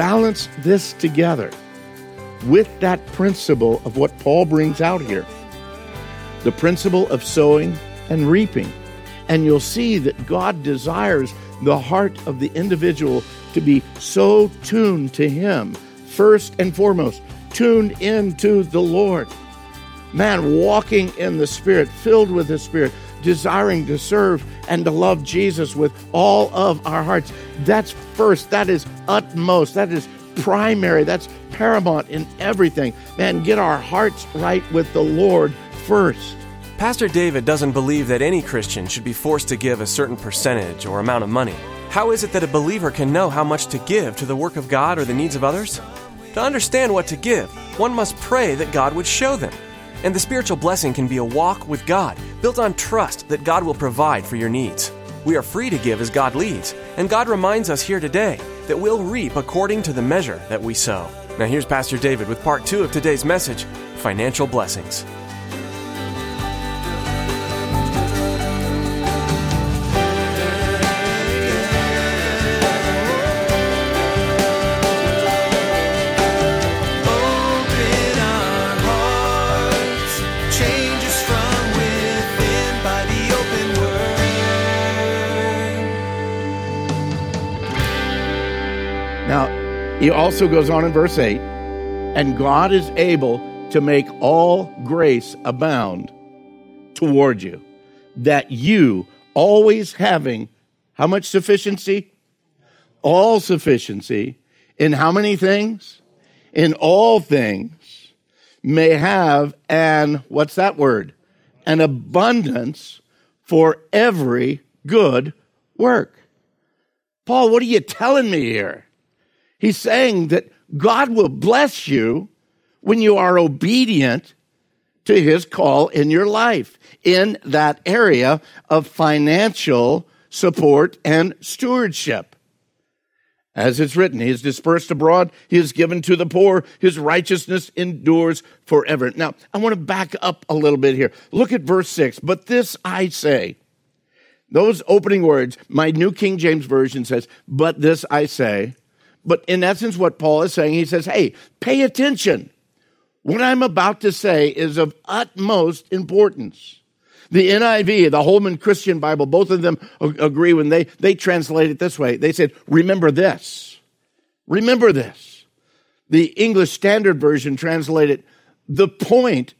balance this together with that principle of what Paul brings out here the principle of sowing and reaping. And you'll see that God desires the heart of the individual to be so tuned to Him, first and foremost, tuned into the Lord. Man, walking in the Spirit, filled with the Spirit, desiring to serve and to love Jesus with all of our hearts. That's first. That is utmost. That is primary. That's paramount in everything. Man, get our hearts right with the Lord first. Pastor David doesn't believe that any Christian should be forced to give a certain percentage or amount of money. How is it that a believer can know how much to give to the work of God or the needs of others? To understand what to give, one must pray that God would show them. And the spiritual blessing can be a walk with God, built on trust that God will provide for your needs. We are free to give as God leads, and God reminds us here today that we'll reap according to the measure that we sow. Now, here's Pastor David with part two of today's message Financial Blessings. He also goes on in verse 8 and God is able to make all grace abound toward you, that you, always having how much sufficiency? All sufficiency in how many things? In all things may have an, what's that word? An abundance for every good work. Paul, what are you telling me here? He's saying that God will bless you when you are obedient to his call in your life in that area of financial support and stewardship. As it's written, he is dispersed abroad, he is given to the poor, his righteousness endures forever. Now, I want to back up a little bit here. Look at verse 6. But this I say, those opening words, my New King James Version says, but this I say. But in essence, what Paul is saying, he says, hey, pay attention. What I'm about to say is of utmost importance. The NIV, the Holman Christian Bible, both of them agree when they, they translate it this way. They said, remember this. Remember this. The English Standard Version translated, the point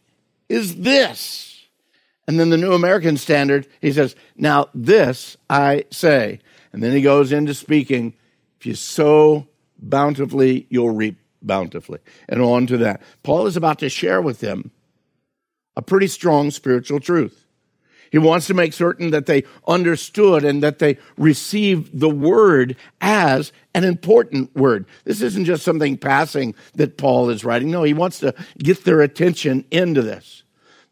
is this. And then the New American Standard, he says, now this I say. And then he goes into speaking, if you sow bountifully, you'll reap bountifully. And on to that. Paul is about to share with them a pretty strong spiritual truth. He wants to make certain that they understood and that they received the word as an important word. This isn't just something passing that Paul is writing. No, he wants to get their attention into this.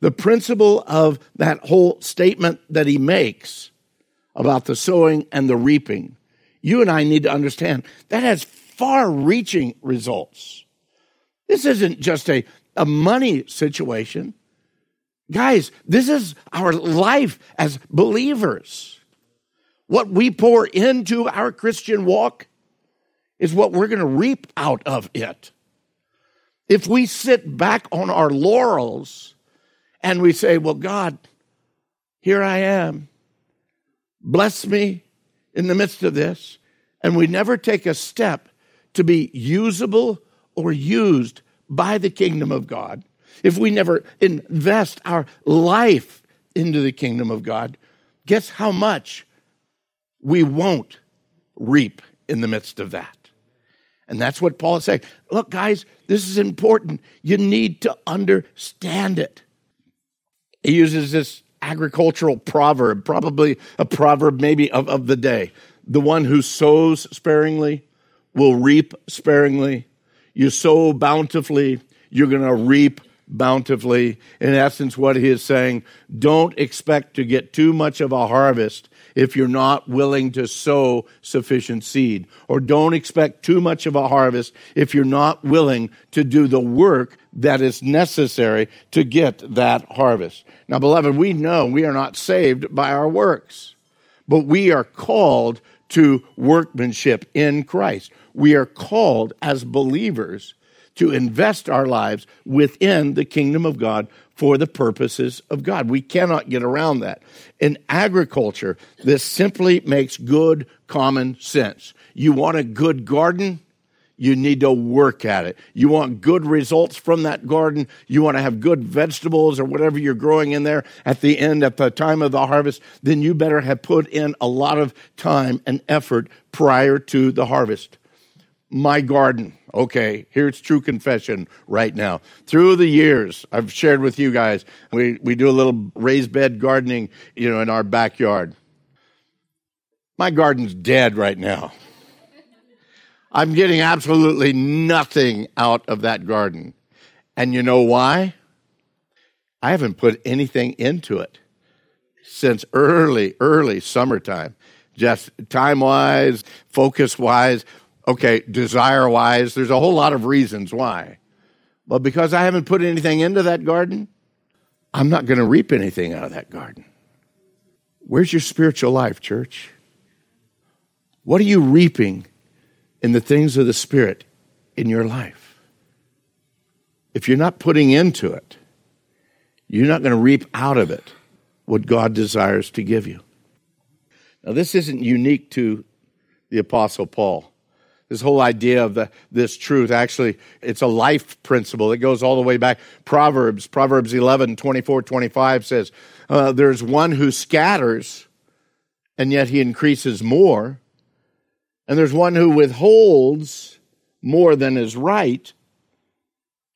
The principle of that whole statement that he makes about the sowing and the reaping, you and I need to understand that has far reaching results. This isn't just a, a money situation. Guys, this is our life as believers. What we pour into our Christian walk is what we're going to reap out of it. If we sit back on our laurels and we say, Well, God, here I am, bless me in the midst of this, and we never take a step to be usable or used by the kingdom of God, if we never invest our life into the kingdom of God, guess how much we won't reap in the midst of that? And that's what Paul is saying. Look, guys, this is important. You need to understand it. He uses this agricultural proverb, probably a proverb maybe of, of the day. The one who sows sparingly will reap sparingly. You sow bountifully, you're going to reap bountifully. In essence, what he is saying, don't expect to get too much of a harvest if you're not willing to sow sufficient seed. Or don't expect too much of a harvest if you're not willing to do the work that is necessary to get that harvest. Now, beloved, we know we are not saved by our works, but we are called to workmanship in Christ. We are called as believers to invest our lives within the kingdom of God for the purposes of God. We cannot get around that. In agriculture, this simply makes good common sense. You want a good garden? You need to work at it. You want good results from that garden. You want to have good vegetables or whatever you're growing in there at the end, at the time of the harvest. Then you better have put in a lot of time and effort prior to the harvest my garden. Okay, here's true confession right now. Through the years, I've shared with you guys, we, we do a little raised bed gardening, you know, in our backyard. My garden's dead right now. I'm getting absolutely nothing out of that garden. And you know why? I haven't put anything into it since early, early summertime. Just time wise, focus wise, Okay, desire wise, there's a whole lot of reasons why. But because I haven't put anything into that garden, I'm not going to reap anything out of that garden. Where's your spiritual life, church? What are you reaping in the things of the Spirit in your life? If you're not putting into it, you're not going to reap out of it what God desires to give you. Now, this isn't unique to the Apostle Paul this whole idea of the, this truth. Actually, it's a life principle. It goes all the way back. Proverbs, Proverbs 11, 24, 25 says, uh, There's one who scatters, and yet he increases more. And there's one who withholds more than is right,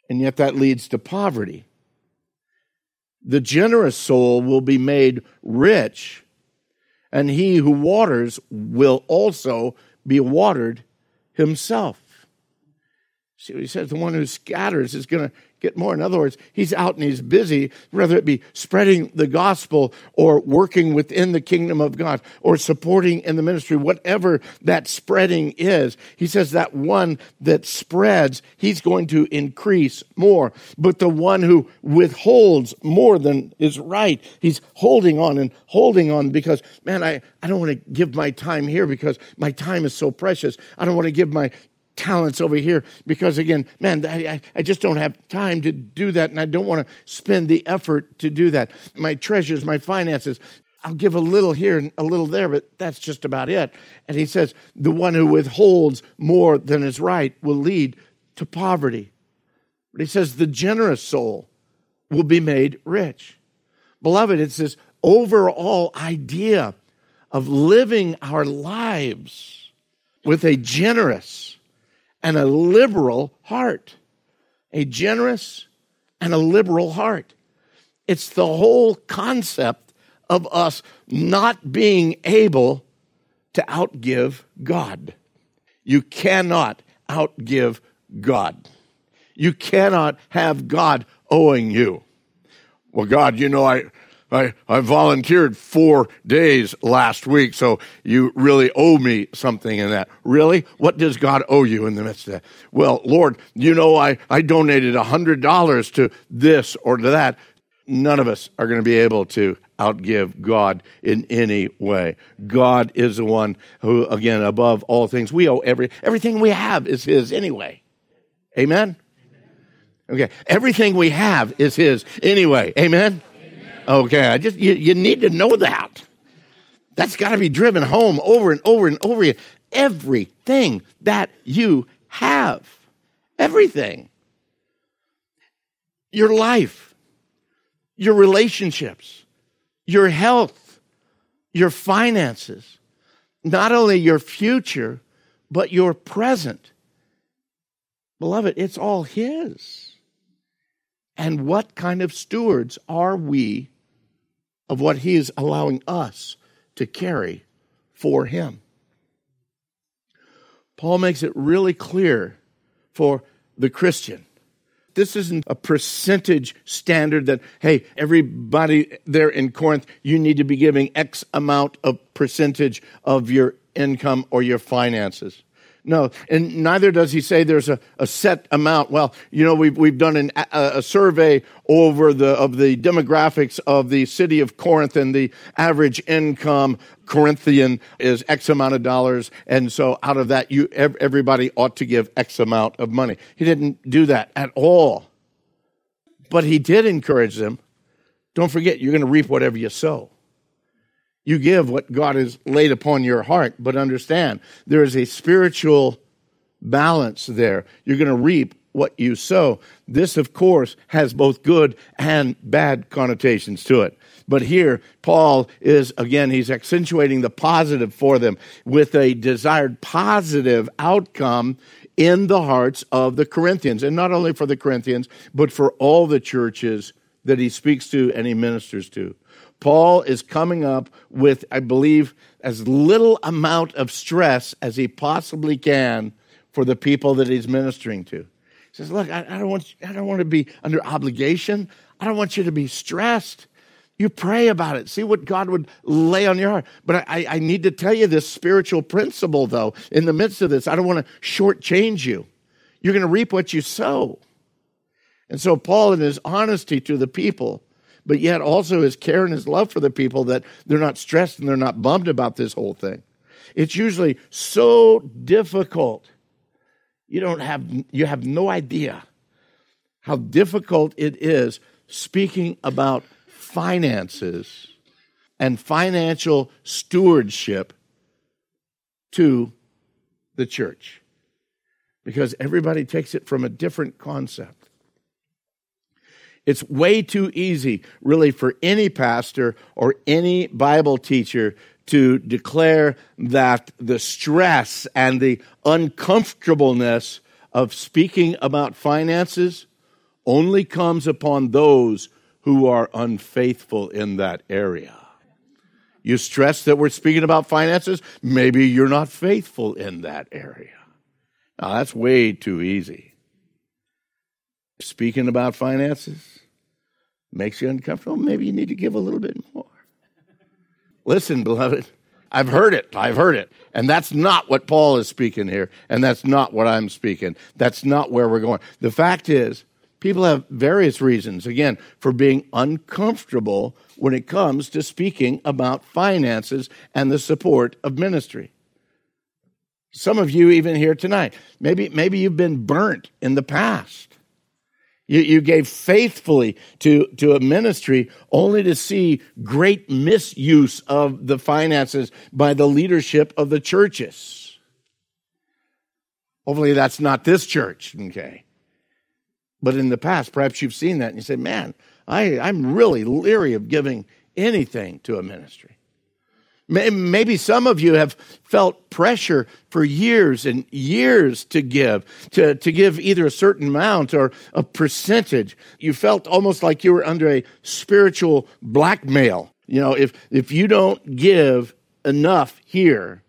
and yet that leads to poverty. The generous soul will be made rich, and he who waters will also be watered himself. See what he says? The one who scatters is going to get more. In other words, he's out and he's busy, whether it be spreading the gospel or working within the kingdom of God or supporting in the ministry, whatever that spreading is. He says that one that spreads, he's going to increase more. But the one who withholds more than is right, he's holding on and holding on because, man, I, I don't want to give my time here because my time is so precious. I don't want to give my talents over here because again man I, I just don't have time to do that and i don't want to spend the effort to do that. My treasures my finances i'll give a little here and a little there but that's just about it. And he says the one who withholds more than is right will lead to poverty. But he says the generous soul will be made rich. Beloved it's this overall idea of living our lives with a generous and a liberal heart. A generous and a liberal heart. It's the whole concept of us not being able to outgive God. You cannot outgive God. You cannot have God owing you. Well, God, you know, I, I, I volunteered four days last week, so you really owe me something in that. Really? What does God owe you in the midst of that? Well, Lord, you know, I, I donated a hundred dollars to this or to that. None of us are going to be able to outgive God in any way. God is the one who, again, above all things, we owe every, everything we have is His anyway. Amen? Okay. Everything we have is His anyway. Amen? Okay, I just you, you need to know that. That's got to be driven home over and over and over again. Everything that you have, everything, your life, your relationships, your health, your finances, not only your future, but your present. Beloved, it's all His. And what kind of stewards are we of what he is allowing us to carry for him? Paul makes it really clear for the Christian. This isn't a percentage standard that, hey, everybody there in Corinth, you need to be giving X amount of percentage of your income or your finances. No, and neither does he say there's a, a set amount. Well, you know, we've, we've done an, a, a, survey over the, of the demographics of the city of Corinth and the average income Corinthian is X amount of dollars. And so out of that, you, everybody ought to give X amount of money. He didn't do that at all. But he did encourage them. Don't forget, you're going to reap whatever you sow. You give what God has laid upon your heart, but understand there is a spiritual balance there. You're going to reap what you sow. This, of course, has both good and bad connotations to it. But here, Paul is, again, he's accentuating the positive for them with a desired positive outcome in the hearts of the Corinthians. And not only for the Corinthians, but for all the churches that he speaks to and he ministers to. Paul is coming up with, I believe, as little amount of stress as he possibly can for the people that he's ministering to. He says, Look, I, I, don't, want, you, I don't want to be under obligation. I don't want you to be stressed. You pray about it. See what God would lay on your heart. But I, I need to tell you this spiritual principle, though, in the midst of this. I don't want to shortchange you. You're going to reap what you sow. And so, Paul, in his honesty to the people, but yet also his care and his love for the people that they're not stressed and they're not bummed about this whole thing. It's usually so difficult. You don't have you have no idea how difficult it is speaking about finances and financial stewardship to the church because everybody takes it from a different concept. It's way too easy, really, for any pastor or any Bible teacher to declare that the stress and the uncomfortableness of speaking about finances only comes upon those who are unfaithful in that area. You stress that we're speaking about finances, maybe you're not faithful in that area. Now, that's way too easy. Speaking about finances, makes you uncomfortable, maybe you need to give a little bit more. Listen, beloved, I've heard it. I've heard it. And that's not what Paul is speaking here. And that's not what I'm speaking. That's not where we're going. The fact is, people have various reasons, again, for being uncomfortable when it comes to speaking about finances and the support of ministry. Some of you, even here tonight, maybe, maybe you've been burnt in the past. You, you gave faithfully to, to a ministry only to see great misuse of the finances by the leadership of the churches. Hopefully, that's not this church, okay? But in the past, perhaps you've seen that and you say, man, I, I'm really leery of giving anything to a ministry. Maybe some of you have felt pressure for years and years to give, to, to give either a certain amount or a percentage. You felt almost like you were under a spiritual blackmail. You know, if, if you don't give enough here,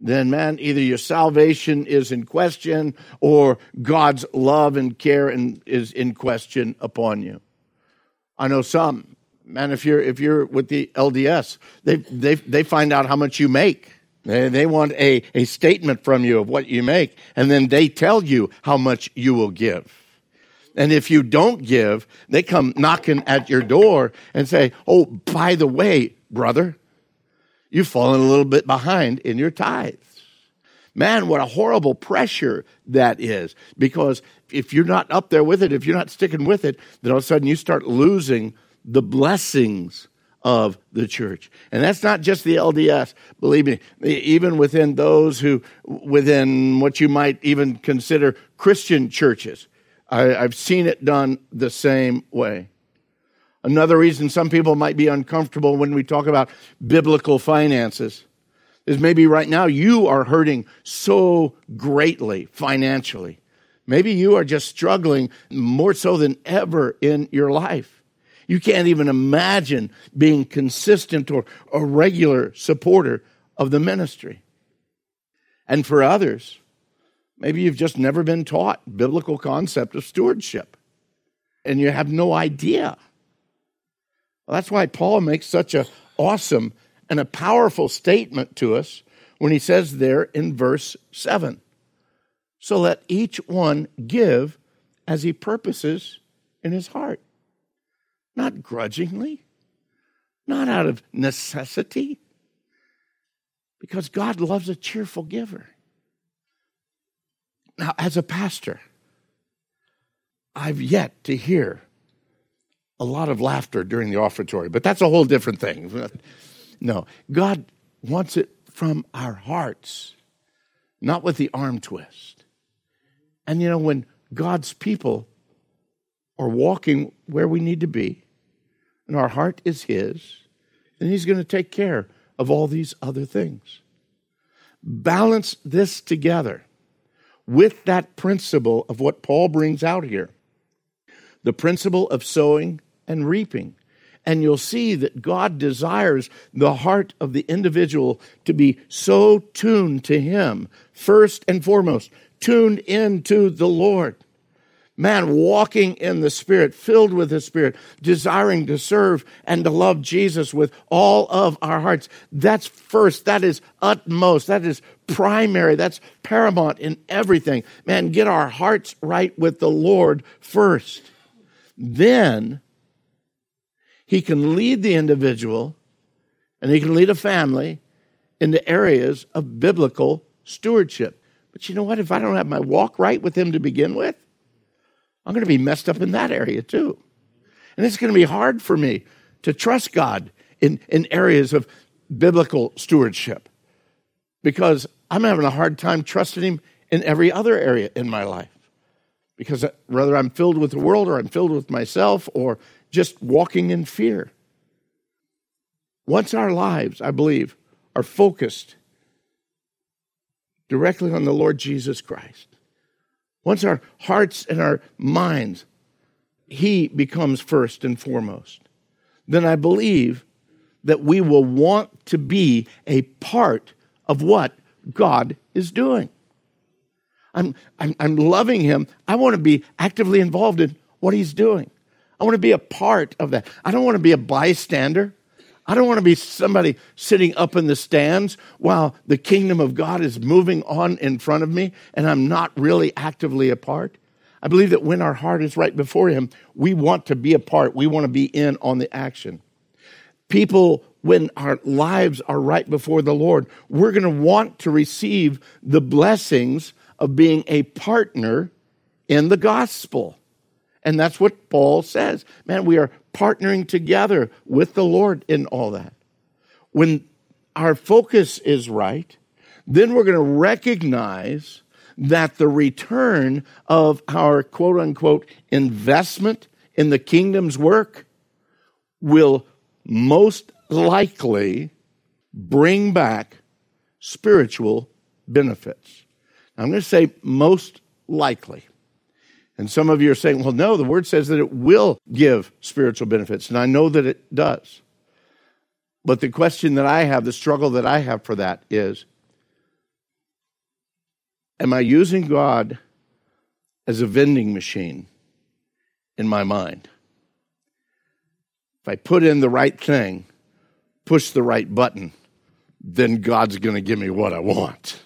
then man, either your salvation is in question or God's love and care is in question upon you. I know some man, if you're if you're with the LDS, they they they find out how much you make. They, they want a, a statement from you of what you make, and then they tell you how much you will give. And if you don't give, they come knocking at your door and say, Oh, by the way, brother, you've fallen a little bit behind in your tithes. Man, what a horrible pressure that is. Because if you're not up there with it, if you're not sticking with it, then all of a sudden you start losing the blessings of the church. And that's not just the LDS, believe me, even within those who, within what you might even consider Christian churches, I, I've seen it done the same way. Another reason some people might be uncomfortable when we talk about biblical finances is maybe right now you are hurting so greatly financially Maybe you are just struggling more so than ever in your life. You can't even imagine being consistent or a regular supporter of the ministry. And for others, maybe you've just never been taught biblical concept of stewardship and you have no idea. Well, that's why Paul makes such a awesome and a powerful statement to us when he says there in verse 7 So let each one give as he purposes in his heart, not grudgingly, not out of necessity, because God loves a cheerful giver. Now, as a pastor, I've yet to hear a lot of laughter during the offertory, but that's a whole different thing. No, God wants it from our hearts, not with the arm twist. And you know, when God's people are walking where we need to be, and our heart is His, then He's going to take care of all these other things. Balance this together with that principle of what Paul brings out here the principle of sowing and reaping. And you'll see that God desires the heart of the individual to be so tuned to Him, first and foremost, tuned into the Lord. Man, walking in the Spirit, filled with the Spirit, desiring to serve and to love Jesus with all of our hearts. That's first. That is utmost. That is primary. That's paramount in everything. Man, get our hearts right with the Lord first. Then he can lead the individual and he can lead a family into areas of biblical stewardship. But you know what? If I don't have my walk right with him to begin with, I'm going to be messed up in that area too. And it's going to be hard for me to trust God in, in areas of biblical stewardship because I'm having a hard time trusting Him in every other area in my life. Because uh, whether I'm filled with the world or I'm filled with myself or just walking in fear. Once our lives, I believe, are focused directly on the Lord Jesus Christ, once our hearts and our minds, He becomes first and foremost, then I believe that we will want to be a part of what God is doing. I'm, I'm, I'm loving Him. I want to be actively involved in what He's doing. I want to be a part of that. I don't want to be a bystander. I don't want to be somebody sitting up in the stands while the kingdom of God is moving on in front of me and I'm not really actively a part. I believe that when our heart is right before Him, we want to be a part. We want to be in on the action. People, when our lives are right before the Lord, we're going to want to receive the blessings of being a partner in the gospel. And that's what Paul says. Man, we are partnering together with the Lord in all that. When our focus is right, then we're going to recognize that the return of our quote unquote investment in the kingdom's work will most likely bring back spiritual benefits. I'm going to say most likely. And some of you are saying, well, no, the word says that it will give spiritual benefits. And I know that it does. But the question that I have, the struggle that I have for that is Am I using God as a vending machine in my mind? If I put in the right thing, push the right button, then God's going to give me what I want.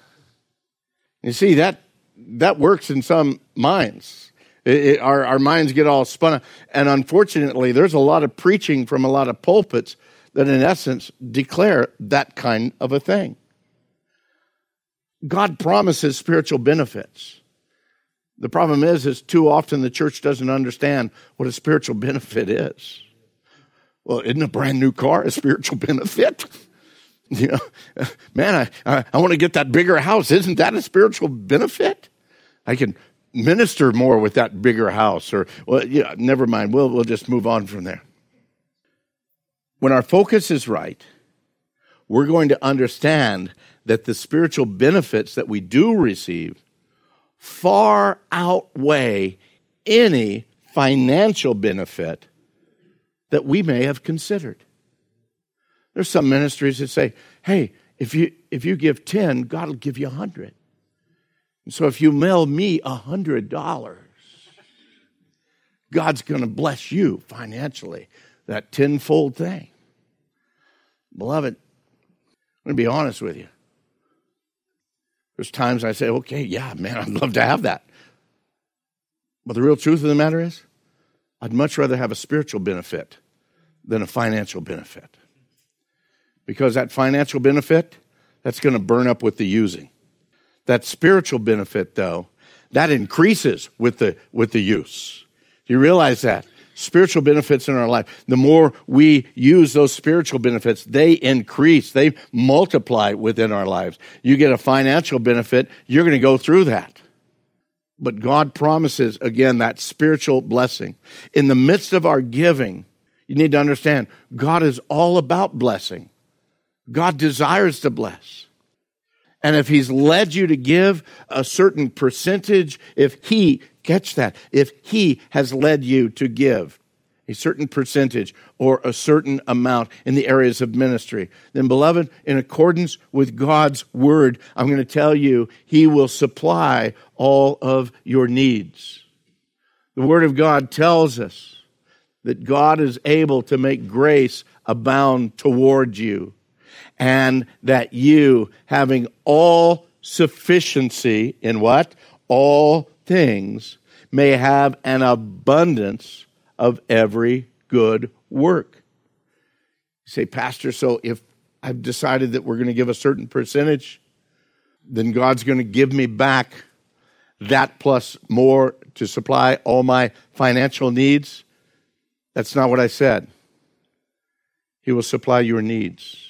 You see, that, that works in some minds. It, it, our, our minds get all spun. And unfortunately, there's a lot of preaching from a lot of pulpits that, in essence, declare that kind of a thing. God promises spiritual benefits. The problem is, is too often the church doesn't understand what a spiritual benefit is. Well, isn't a brand new car a spiritual benefit? you know, man, I, I, I want to get that bigger house. Isn't that a spiritual benefit? I can minister more with that bigger house or well yeah never mind we'll, we'll just move on from there when our focus is right we're going to understand that the spiritual benefits that we do receive far outweigh any financial benefit that we may have considered. There's some ministries that say, hey, if you, if you give 10, God will give you a 100. So if you mail me a $100, God's going to bless you financially, that tenfold thing. Beloved, I'm going to be honest with you. There's times I say, okay, yeah, man, I'd love to have that. But the real truth of the matter is, I'd much rather have a spiritual benefit than a financial benefit. Because that financial benefit, that's going to burn up with the using. That spiritual benefit, though, that increases with the, with the use. Do you realize that? spiritual benefits in our life, the more we use those spiritual benefits, they increase, they multiply within our lives. You get a financial benefit, you're going to go through that. But God promises, again, that spiritual blessing. In the midst of our giving, you need to understand God is all about blessing. God desires to bless. And if He's led you to give a certain percentage, if He Catch that. If he has led you to give a certain percentage or a certain amount in the areas of ministry, then, beloved, in accordance with God's word, I'm going to tell you, he will supply all of your needs. The word of God tells us that God is able to make grace abound toward you, and that you, having all sufficiency in what? All things may have an abundance of every good work. You say, Pastor, so if I've decided that we're going to give a certain percentage, then God's going to give me back that plus more to supply all my financial needs. That's not what I said. He will supply your needs.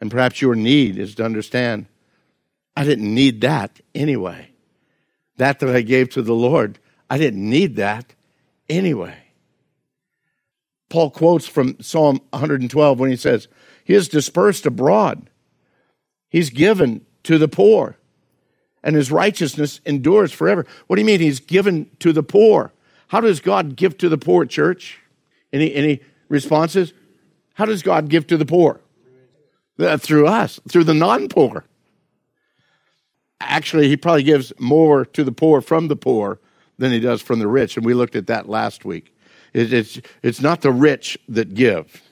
And perhaps your need is to understand I didn't need that anyway that that I gave to the Lord. I didn't need that anyway. Paul quotes from Psalm 112 when he says, He is dispersed abroad, He's given to the poor, and His righteousness endures forever. What do you mean He's given to the poor? How does God give to the poor, church? Any, any responses? How does God give to the poor? Uh, through us, through the non poor actually, he probably gives more to the poor from the poor than he does from the rich. And we looked at that last week. It, it's, it's not the rich that give,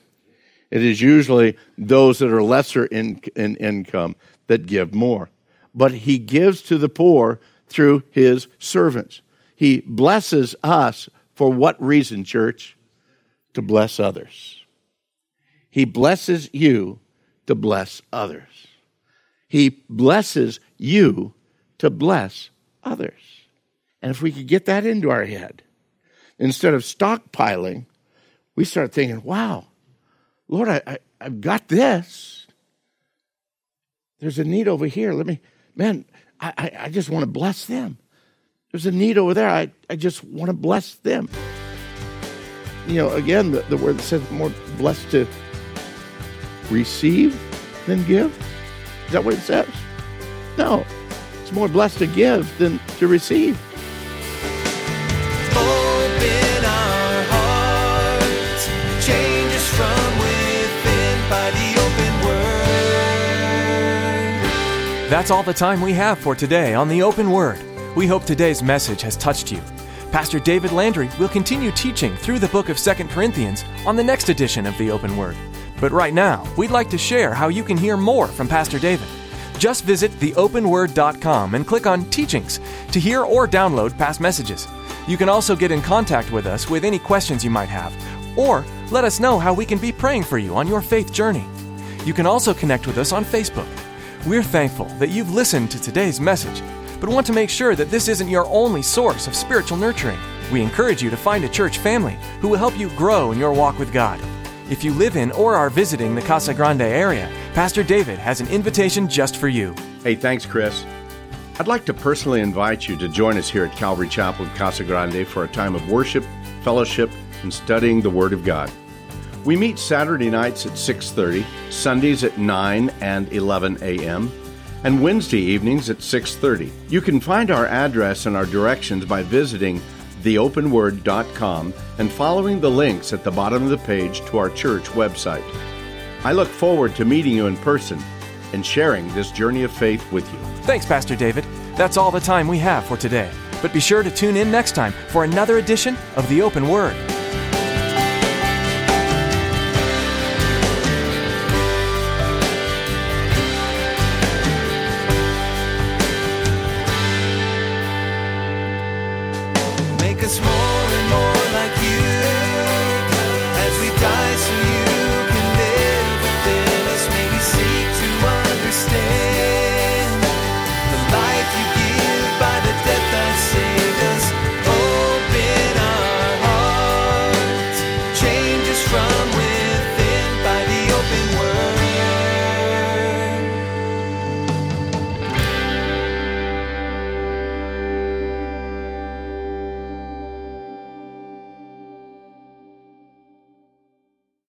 it is usually those that are lesser in, in income that give more. But he gives to the poor through his servants. He blesses us for what reason, church? To bless others. He blesses you to bless others. He blesses you to bless others. And if we could get that into our head, instead of stockpiling, we start thinking, wow, Lord, I, I, have got this. There's a need over here. Let me, man, I, I, I just want to bless them. There's a need over there. I, I just want to bless them. You know, again, the, the word says more blessed to receive than give. Is that what it says? No. It's more blessed to give than to receive. Open our hearts, change us from within by the open word. That's all the time we have for today on the Open Word. We hope today's message has touched you. Pastor David Landry will continue teaching through the book of 2 Corinthians on the next edition of the Open Word. But right now, we'd like to share how you can hear more from Pastor David. Just visit theopenword.com and click on Teachings to hear or download past messages. You can also get in contact with us with any questions you might have, or let us know how we can be praying for you on your faith journey. You can also connect with us on Facebook. We're thankful that you've listened to today's message, but want to make sure that this isn't your only source of spiritual nurturing. We encourage you to find a church family who will help you grow in your walk with God. If you live in or are visiting the Casa Grande area, Pastor David has an invitation just for you. Hey, thanks, Chris. I'd like to personally invite you to join us here at Calvary Chapel Casa Grande for a time of worship, fellowship, and studying the Word of God. We meet Saturday nights at 6:30, Sundays at 9 and 11 a.m., and Wednesday evenings at 6:30. You can find our address and our directions by visiting theopenword.com and following the links at the bottom of the page to our church website. I look forward to meeting you in person and sharing this journey of faith with you. Thanks, Pastor David. That's all the time we have for today. But be sure to tune in next time for another edition of The Open Word.